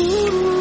Ooh.